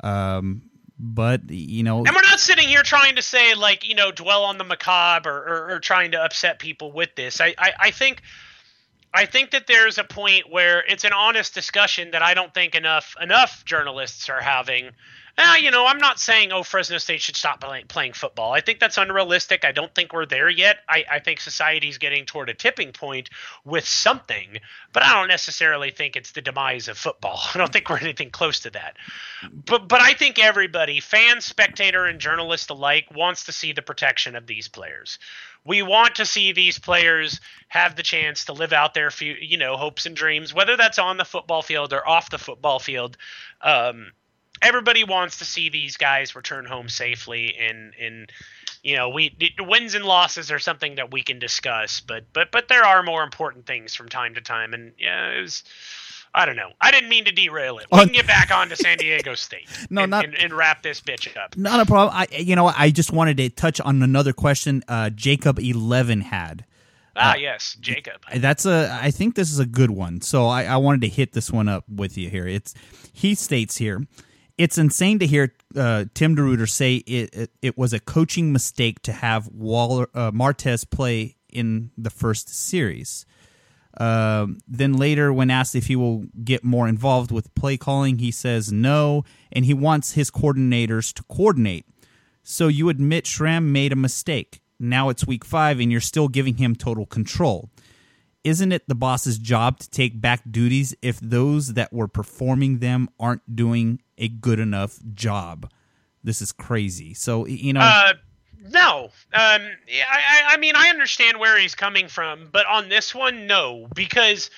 Um, but you know, and we're not sitting here trying to say like you know dwell on the macabre or, or, or trying to upset people with this. I, I, I think I think that there's a point where it's an honest discussion that I don't think enough enough journalists are having uh, you know, I'm not saying oh Fresno State should stop play, playing football. I think that's unrealistic. I don't think we're there yet. I, I think society's getting toward a tipping point with something, but I don't necessarily think it's the demise of football. I don't think we're anything close to that. But but I think everybody, fan, spectator, and journalist alike, wants to see the protection of these players. We want to see these players have the chance to live out their few, you know, hopes and dreams, whether that's on the football field or off the football field. Um, everybody wants to see these guys return home safely and and you know we wins and losses are something that we can discuss but but but there are more important things from time to time and yeah it was I don't know. I didn't mean to derail it. We can get back on to San Diego State. no, and, not and, and, wrap this bitch up. Not a problem. I, you know, I just wanted to touch on another question. Uh, Jacob Eleven had. Ah, uh, yes, Jacob. That's a. I think this is a good one. So I, I wanted to hit this one up with you here. It's he states here it's insane to hear uh, Tim DeRuyter say it, it, it was a coaching mistake to have Waller uh, Martez play in the first series. Um, then later, when asked if he will get more involved with play calling, he says no, and he wants his coordinators to coordinate. So you admit Schramm made a mistake. Now it's week five, and you're still giving him total control isn't it the boss's job to take back duties if those that were performing them aren't doing a good enough job? This is crazy. So you know. Uh, no, um, I, I mean I understand where he's coming from, but on this one, no, because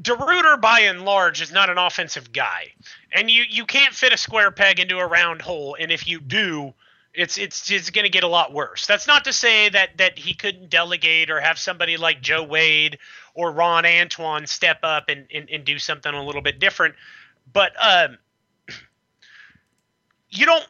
DeRuyter by and large is not an offensive guy, and you you can't fit a square peg into a round hole, and if you do, it's it's it's going to get a lot worse. That's not to say that that he couldn't delegate or have somebody like Joe Wade or Ron Antoine step up and and, and do something a little bit different. But um, you don't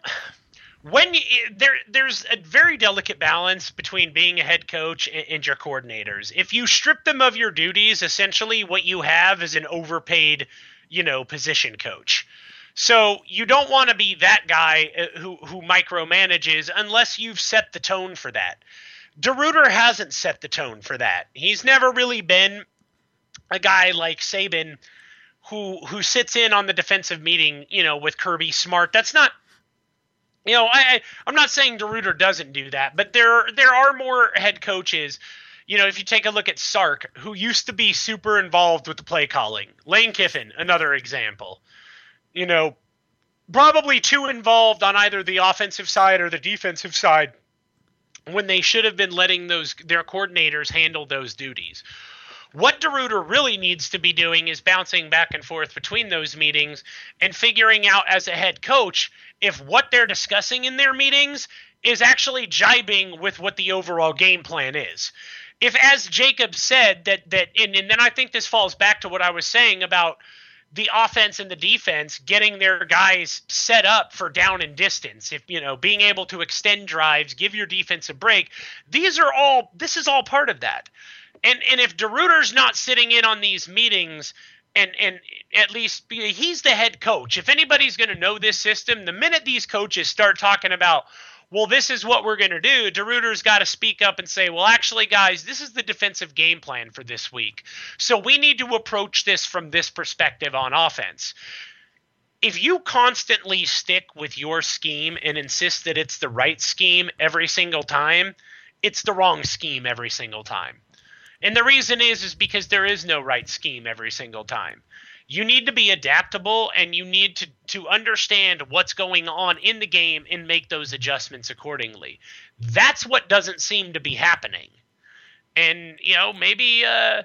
when you, there there's a very delicate balance between being a head coach and, and, your coordinators. If you strip them of your duties, essentially what you have is an overpaid, you know, position coach. So you don't want to be that guy uh, who who micromanages unless you've set the tone for that. DeRuyter hasn't set the tone for that. He's never really been a guy like Saban who who sits in on the defensive meeting, you know, with Kirby Smart. That's not you know, I, I am not saying DeRuyter doesn't do that, but there there are more head coaches you know, if you take a look at Sark, who used to be super involved with the play calling, Lane Kiffin, another example you know, probably too involved on either the offensive side or the defensive side when they should have been letting those their coordinators handle those duties. What DeRuyter really needs to be doing is bouncing back and forth between those meetings and figuring out as a head coach if what they're discussing in their meetings is actually jibing with what the overall game plan is. If, as Jacob said, that that and, and then I think this falls back to what I was saying about the offense and the defense getting their guys set up for down and distance if you know being able to extend drives give your defense a break these are all this is all part of that and and if DeRuyter's not sitting in on these meetings and and at least he's the head coach if anybody's going to know this system the minute these coaches start talking about well, this is what we're going to do. DeRuyter's got to speak up and say, well, actually, guys, this is the defensive game plan for this week. So we need to approach this from this perspective on offense. If you constantly stick with your scheme and insist that it's the right scheme every single time, it's the wrong scheme every single time. And the reason is is because there is no right scheme every single time You need to be adaptable and you need to to understand what's going on in the game and make those adjustments accordingly. That's what doesn't seem to be happening. And you know, maybe uh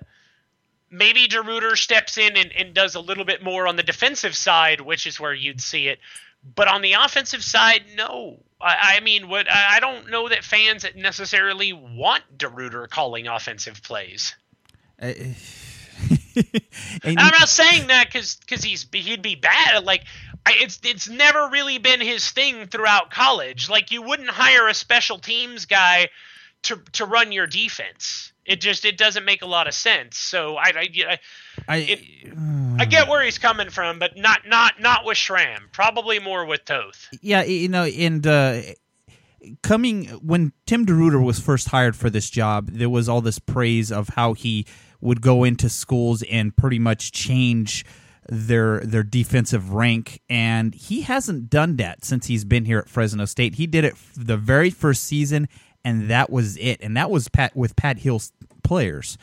maybe DeRuyter steps in and, and does a little bit more on the defensive side, which is where you'd see it. But on the offensive side, no. I, I mean, what I don't know that fans necessarily want DeRuyter calling offensive plays. Uh, I'm not saying that because because he's he'd be bad. Like I, it's it's never really been his thing throughout college. Like you wouldn't hire a special teams guy to to run your defense. It just it doesn't make a lot of sense. So I I I, it, I get where he's coming from, but not not not with Schramm. Probably more with Toth. Yeah, you know, and uh, coming when Tim DeRuyter was first hired for this job, there was all this praise of how he would go into schools and pretty much change their their defensive rank and he hasn't done that since he's been here at Fresno State. He did it the very first season and that was it. And that was Pat with Pat Hill's players.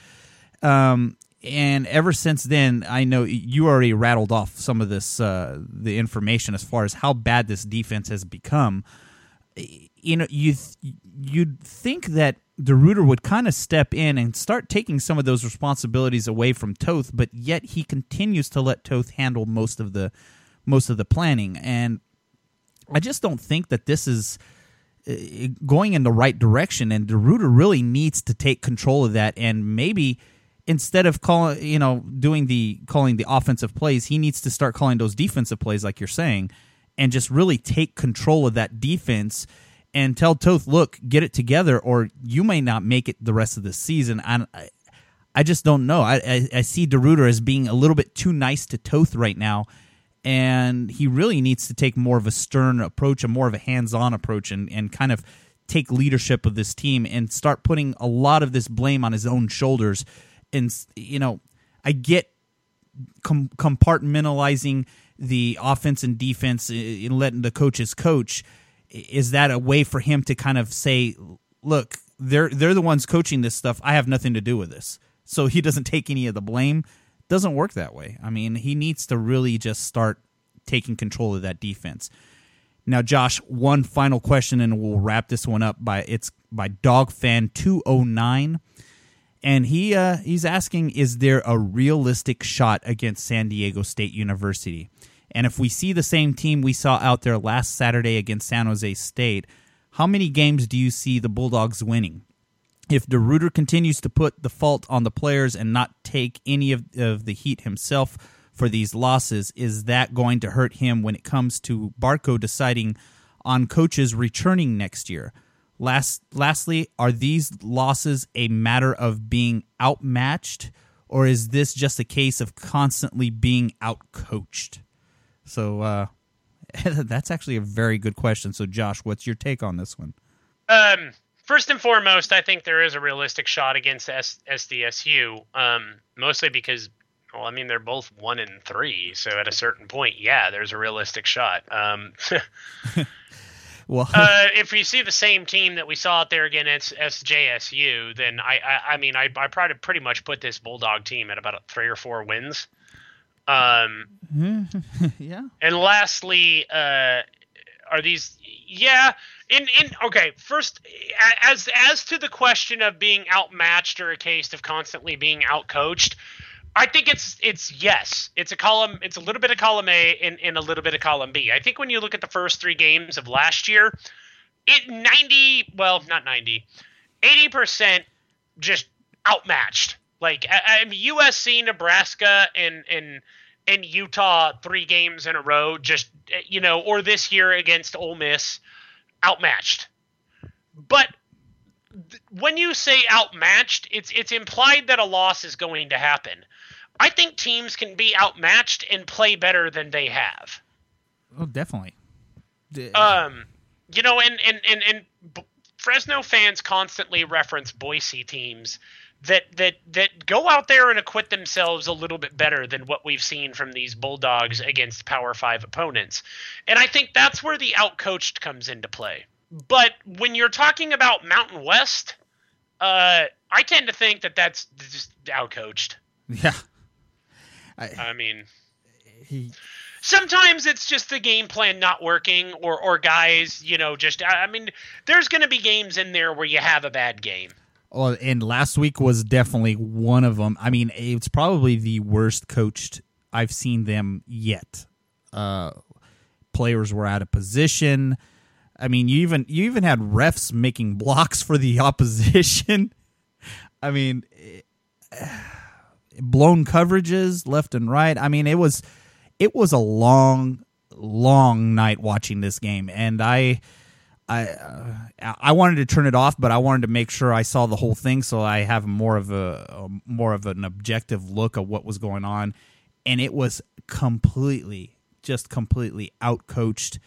Um, and ever since then, I know you already rattled off some of this uh, the information as far as how bad this defense has become. You know, you you'd think that the DeRuyter would kind of step in and start taking some of those responsibilities away from Toth, but yet he continues to let Toth handle most of the most of the planning, and I just don't think that this is Uh, going in the right direction. And DeRuyter really needs to take control of that, and maybe instead of calling, you know, doing the calling the offensive plays, he needs to start calling those defensive plays, like you're saying, and just really take control of that defense and tell Toth, look, get it together, or you may not make it the rest of the season. I, I just don't know. I, I, I see DeRuyter as being a little bit too nice to Toth right now, and he really needs to take more of a stern approach, and more of a hands-on approach, and, and kind of take leadership of this team and start putting a lot of this blame on his own shoulders. And you know, I get com- compartmentalizing the offense and defense eh, eh, and letting the coaches coach is that a way for him to kind of say, look, they're they're the ones coaching this stuff. I have nothing to do with this. So he doesn't take any of the blame. Doesn't work that way. I mean, he needs to really just start taking control of that defense. Now, Josh, one final question, and we'll wrap this one up. By it's by Dogfan two oh nine, and he uh, he's asking, is there a realistic shot against San Diego State University? And if we see the same team we saw out there last Saturday against San Jose State, how many games do you see the Bulldogs winning? If DeRuyter continues to put the fault on the players and not take any of, of the heat himself for these losses, is that going to hurt him when it comes to Bartko deciding on coaches returning next year? Last, lastly, are these losses a matter of being outmatched, or is this just a case of constantly being outcoached? So uh, that's actually a very good question. So, Josh, what's your take on this one? Um, first and foremost, I think there is a realistic shot against S- SDSU, um, mostly because, well, I mean, they're both one and three. So at a certain point, yeah, there's a realistic shot. Um, well, uh, if we see the same team that we saw out there again against SJSU, then I, I, I mean, I, I probably pretty much put this Bulldog team at about three or four wins. Um, yeah. And lastly, uh, are these? Yeah. In in okay. First, as as to the question of being outmatched or a case of constantly being outcoached, I think it's it's yes. It's a column. It's a little bit of column A and, and a little bit of column B. I think when you look at the first three games of last year, it ninety well not ninety, eighty percent just outmatched. Like I, I USC, Nebraska, and and and Utah three games in a row, just you know, or this year against Ole Miss, outmatched. But th- when you say outmatched, it's it's implied that a loss is going to happen. I think teams can be outmatched and play better than they have. Oh, definitely. Um, you know, and and and and Fresno fans constantly reference Boise teams that that that go out there and acquit themselves a little bit better than what we've seen from these Bulldogs against Power 5 opponents. And I think that's where the outcoached comes into play. But when you're talking about Mountain West, uh, I tend to think that that's just outcoached. Yeah. I, I mean, he Sometimes it's just the game plan not working, or or guys, you know, just I I mean, there's going to be games in there where you have a bad game. Well, and last week was definitely one of them. I mean, it's probably the worst coached I've seen them yet. Uh, players were out of position. I mean, you even you even had refs making blocks for the opposition. I mean, eh, blown coverages left and right. I mean, it was it was a long, long night watching this game, and I. I uh, I wanted to turn it off, but I wanted to make sure I saw the whole thing, so I have more of a, a more of an objective look of what was going on, and it was completely, just completely outcoached.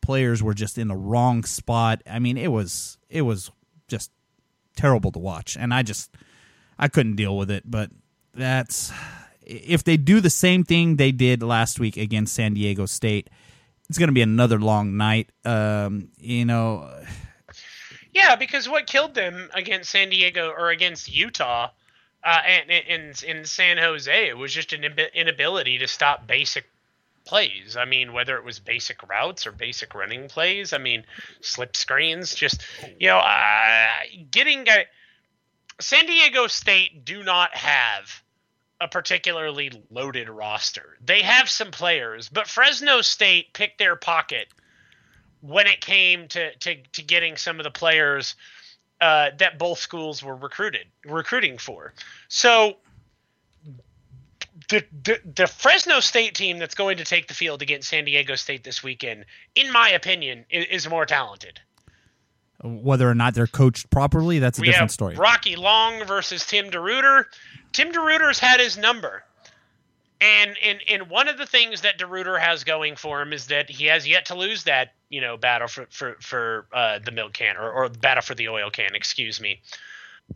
Players were just in the wrong spot. I mean, it was it was just terrible to watch, and I just I couldn't deal with it. But that's if they do the same thing they did last week against San Diego State, it's going to be another long night. Um, you know, Yeah, because what killed them against San Diego or against Utah uh, and in San Jose it was just an inab- inability to stop basic plays. I mean, whether it was basic routes or basic running plays. I mean, slip screens. Just you know, uh, getting a, San Diego State do not have a particularly loaded roster. They have some players, but Fresno State picked their pocket when it came to to, to getting some of the players uh, that both schools were recruited recruiting for. So the, the the Fresno State team that's going to take the field against San Diego State this weekend, in my opinion, is, is more talented. whether or not they're coached properly, that's a We different story. Rocky Long versus Tim DeRuyter. Tim DeRuyter's had his number. And in, in one of the things that DeRuyter has going for him is that he has yet to lose that, you know, battle for for, for uh, the milk can or, or battle for the oil can, excuse me.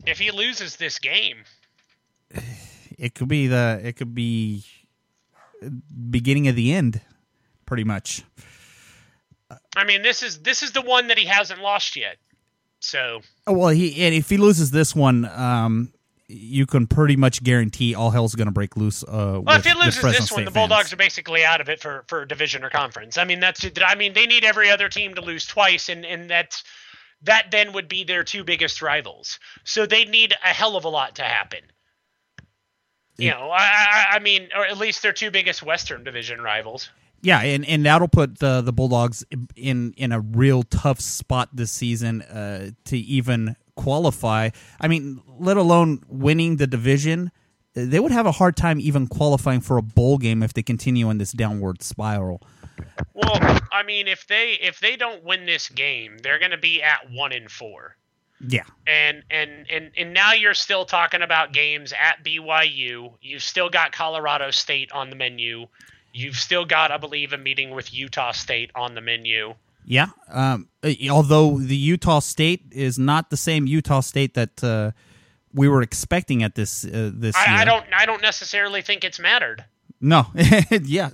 If he loses this game, It could be the it could be beginning of the end, pretty much. I mean this is this is the one that he hasn't lost yet. So Oh, well, he and if he loses this one, um, you can pretty much guarantee all hell's going to break loose. Uh, Well, with, if he loses this one, State the Bulldogs fans. are basically out of it for, for division or conference. I mean, that's I mean they need every other team to lose twice, and and that's that then would be their two biggest rivals. So they need a hell of a lot to happen. You know, I, I I mean, or at least their two biggest Western Division rivals. Yeah, and, and that'll put the the Bulldogs in in a real tough spot this season uh, to even qualify. I mean, let alone winning the division. They would have a hard time even qualifying for a bowl game if they continue in this downward spiral. Well, I mean, if they if they don't win this game, they're going to be at one in four. Yeah, and and and and now you're still talking about games at BYU. You've still got Colorado State on the menu. You've still got, I believe, a meeting with Utah State on the menu. Yeah. Um, uh, although the Utah State is not the same Utah State that uh, we were expecting at this uh, this year. I, I don't I don't necessarily think it's mattered. No, yeah,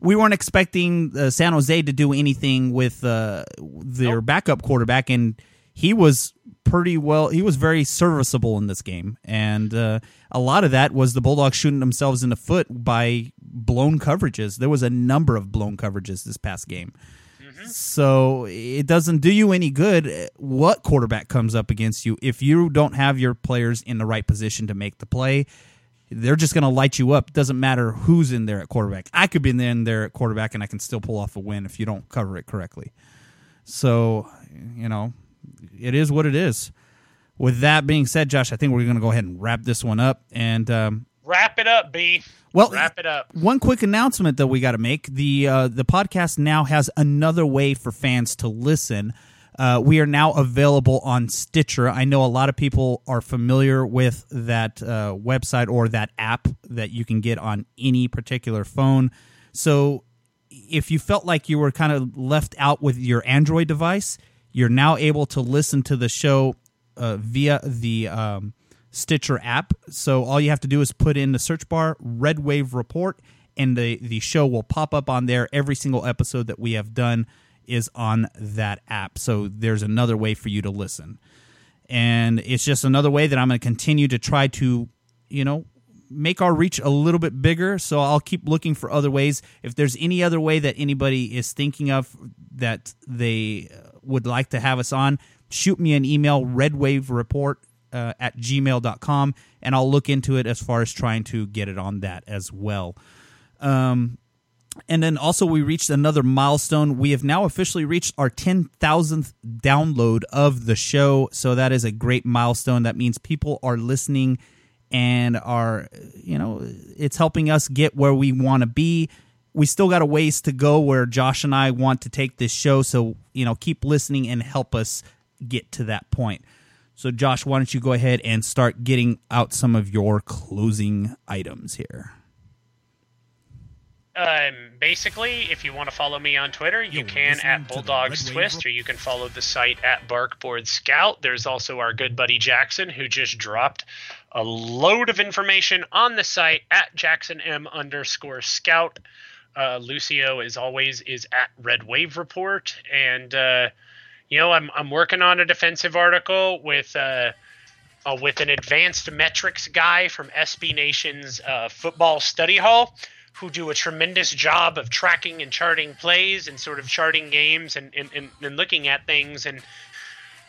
we weren't expecting uh, San Jose to do anything with uh, their Nope. backup quarterback, and he was pretty well. He was very serviceable in this game, and uh, a lot of that was the Bulldogs shooting themselves in the foot by blown coverages. There was a number of blown coverages this past game. So it doesn't do you any good uh, what quarterback comes up against you if you don't have your players in the right position to make the play they're just going to light you up. Doesn't matter who's in there at quarterback. I could be in there at quarterback and I can still pull off a win if you don't cover it correctly. So, you know, it is what it is. With that being said, Josh, I think we're going to go ahead and wrap this one up. And um, Wrap it up, B. well, Wrap it up. one quick announcement that we got to make: the uh, the podcast now has another way for fans to listen. Uh, we are now available on Stitcher. I know a lot of people are familiar with that uh, website or that app that you can get on any particular phone. So, if you felt like you were kind of left out with your Android device, you're now able to listen to the show uh, via the um, Stitcher app. So all you have to do is put in the search bar Red Wave Report, and the the show will pop up on there. Every single episode that we have done is on that app. So there's another way for you to listen, and it's just another way that I'm going to continue to try to, you know, make our reach a little bit bigger. So I'll keep looking for other ways. If there's any other way that anybody is thinking of that they uh, would like to have us on, shoot me an email, redwavereport uh, at gmail.com, and I'll look into it as far as trying to get it on that as well. Um, and then also, we reached another milestone. We have now officially reached our 10,000th download of the show. So, that is a great milestone. That means people are listening and are, you know, it's helping us get where we want to be. We still got a ways to go where Josh and I want to take this show. So, you know, keep listening and help us get to that point. So, Josh, why don't you go ahead and start getting out some of your closing items here? Um, basically, if you want to follow me on Twitter, you You're can at to Bulldogs Twist, or you can follow the site at Barkboard Scout. There's also our good buddy Jackson, who just dropped a load of information on the site at Jackson M underscore Scout. Uh, Lucio, as always, is at Red Wave Report, and uh, you know I'm I'm working on a defensive article with. Uh, uh, with an advanced metrics guy from SB Nation's uh, football study hall who do a tremendous job of tracking and charting plays and sort of charting games and, and, and, and looking at things. And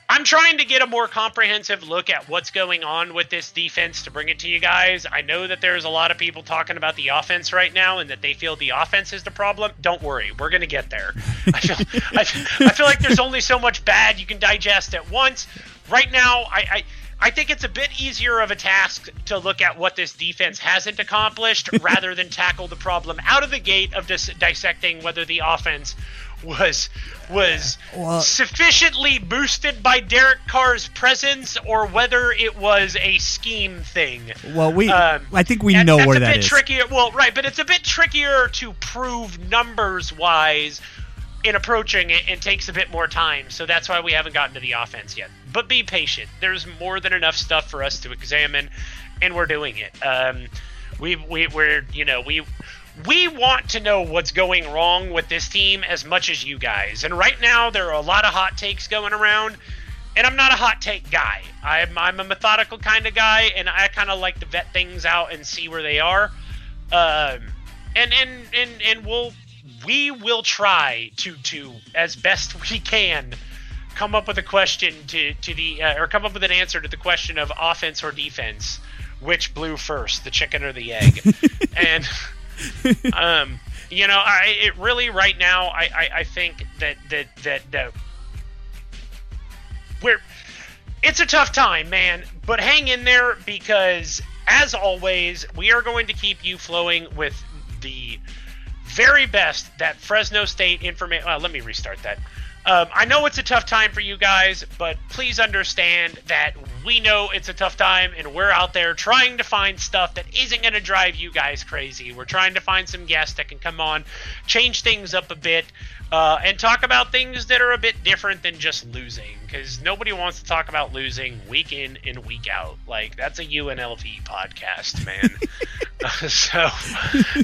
I'm trying to get a more comprehensive look at what's going on with this defense to bring it to you guys. I know that there's a lot of people talking about the offense right now and that they feel the offense is the problem. Don't worry, we're going to get there. I feel, I, I feel like there's only so much bad you can digest at once. Right now, I, I I think it's a bit easier of a task to look at what this defense hasn't accomplished rather than tackle the problem out of the gate of dis- dissecting whether the offense was was Well- sufficiently boosted by Derek Carr's presence or whether it was a scheme thing. Well, we Um, I think we know that's where a that bit is. trickier. Well, right, but it's a bit trickier to prove numbers wise in approaching it and takes a bit more time. So that's why we haven't gotten to the offense yet. But be patient. There's more than enough stuff for us to examine, and we're doing it. Um, we we we're you know we. We want to know what's going wrong with this team as much as you guys. And right now, there are a lot of hot takes going around and I'm not a hot take guy. I'm I'm a methodical kind of guy, and I kind of like to vet things out and see where they are. Um, and and and and we'll we will try to to as best we can come up with a question to to the uh, or come up with an answer to the question of offense or defense, which blew first, the chicken or the egg, and um. You know, I it really right now. I, I, I think that that that that we're it's a tough time, man, but hang in there because as always, we are going to keep you flowing with the very best that Fresno State information. Let me restart that. Um, I know it's a tough time for you guys, but please understand that we know it's a tough time, and we're out there trying to find stuff that isn't going to drive you guys crazy. We're trying to find some guests that can come on, change things up a bit, uh, and talk about things that are a bit different than just losing. Because nobody wants to talk about losing week in and week out. Like that's a UNLV podcast, man. so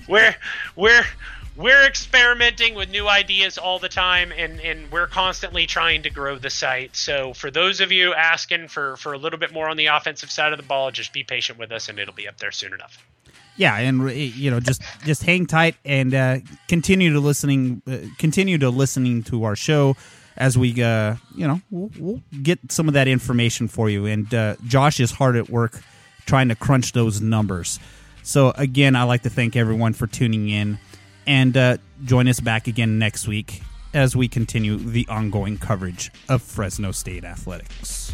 we're we're we're experimenting with new ideas all the time and, and we're constantly trying to grow the site. So for those of you asking for, for a little bit more on the offensive side of the ball just be patient with us and it'll be up there soon enough. Yeah and you know just just hang tight and uh, continue to listening uh, continue to listening to our show as we uh, you know we'll, we'll get some of that information for you. And uh, josh is hard at work trying to crunch those numbers. So again i'd like to thank everyone for tuning in and uh, join us back again next week as we continue the ongoing coverage of fresno state athletics